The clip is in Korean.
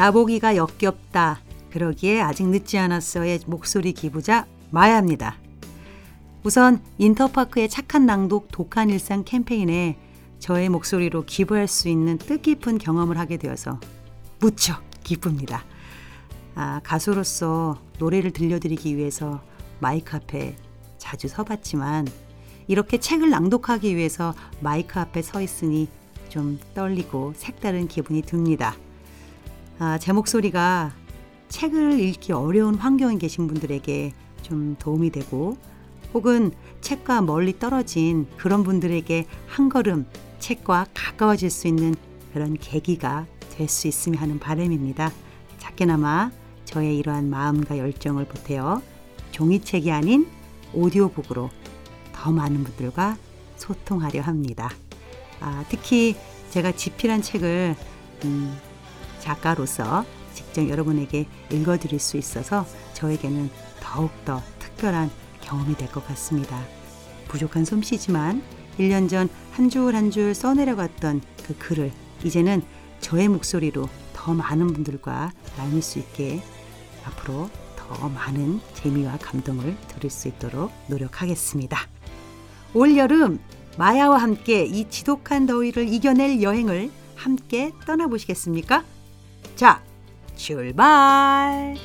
나보기가 역겹다. 그러기에 아직 늦지 않았어의 목소리 기부자 마야입니다. 우선 인터파크의 착한 낭독 독한 일상 캠페인에 저의 목소리로 기부할 수 있는 뜻깊은 경험을 하게 되어서 무척 기쁩니다. 아, 가수로서 노래를 들려드리기 위해서 마이크 앞에 자주 서봤지만 이렇게 책을 낭독하기 위해서 마이크 앞에 서 있으니 좀 떨리고 색다른 기분이 듭니다. 아, 제 목소리가 책을 읽기 어려운 환경에 계신 분들에게 좀 도움이 되고 혹은 책과 멀리 떨어진 그런 분들에게 한 걸음 책과 가까워질 수 있는 그런 계기가 될 수 있으면 하는 바람입니다. 작게나마 저의 이러한 마음과 열정을 보태어 종이책이 아닌 오디오북으로 더 많은 분들과 소통하려 합니다. 아, 특히 제가 집필한 책을 음, 작가로서 직접 여러분에게 읽어드릴 수 있어서 저에게는 더욱더 특별한 경험이 될 것 같습니다. 부족한 솜씨지만 1년 전 한 줄 한 줄 써내려갔던 그 글을 이제는 저의 목소리로 더 많은 분들과 나눌 수 있게 앞으로 더 많은 재미와 감동을 들을 수 있도록 노력하겠습니다. 올 여름 마야와 함께 이 지독한 더위를 이겨낼 여행을 함께 떠나보시겠습니까? 자, 출발!